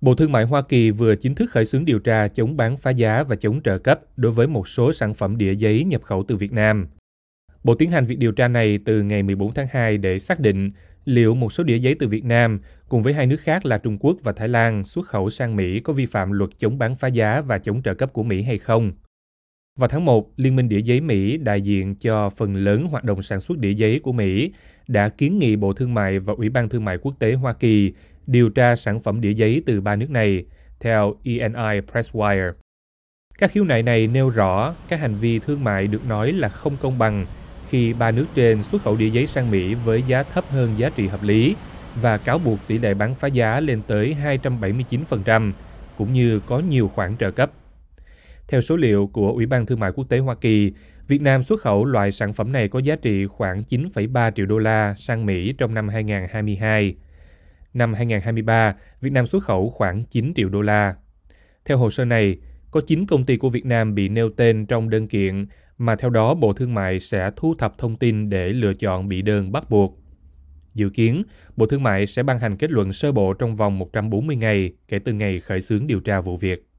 Bộ Thương mại Hoa Kỳ vừa chính thức khởi xướng điều tra chống bán phá giá và chống trợ cấp đối với một số sản phẩm đĩa giấy nhập khẩu từ Việt Nam. Bộ tiến hành việc điều tra này từ ngày 14 tháng 2 để xác định liệu một số đĩa giấy từ Việt Nam cùng với hai nước khác là Trung Quốc và Thái Lan xuất khẩu sang Mỹ có vi phạm luật chống bán phá giá và chống trợ cấp của Mỹ hay không. Vào tháng 1, Liên minh đĩa giấy Mỹ đại diện cho phần lớn hoạt động sản xuất đĩa giấy của Mỹ đã kiến nghị Bộ Thương mại và Ủy ban Thương mại Quốc tế Hoa Kỳ điều tra sản phẩm đĩa giấy từ ba nước này, theo ENI Presswire. Các khiếu nại này nêu rõ các hành vi thương mại được nói là không công bằng khi ba nước trên xuất khẩu đĩa giấy sang Mỹ với giá thấp hơn giá trị hợp lý và cáo buộc tỷ lệ bán phá giá lên tới 279%, cũng như có nhiều khoản trợ cấp. Theo số liệu của Ủy ban Thương mại Quốc tế Hoa Kỳ, Việt Nam xuất khẩu loại sản phẩm này có giá trị khoảng 9,3 triệu đô la sang Mỹ trong năm 2022. Năm 2023, Việt Nam xuất khẩu khoảng 9 triệu đô la. Theo hồ sơ này, có 9 công ty của Việt Nam bị nêu tên trong đơn kiện mà theo đó Bộ Thương mại sẽ thu thập thông tin để lựa chọn bị đơn bắt buộc. Dự kiến, Bộ Thương mại sẽ ban hành kết luận sơ bộ trong vòng 140 ngày kể từ ngày khởi xướng điều tra vụ việc.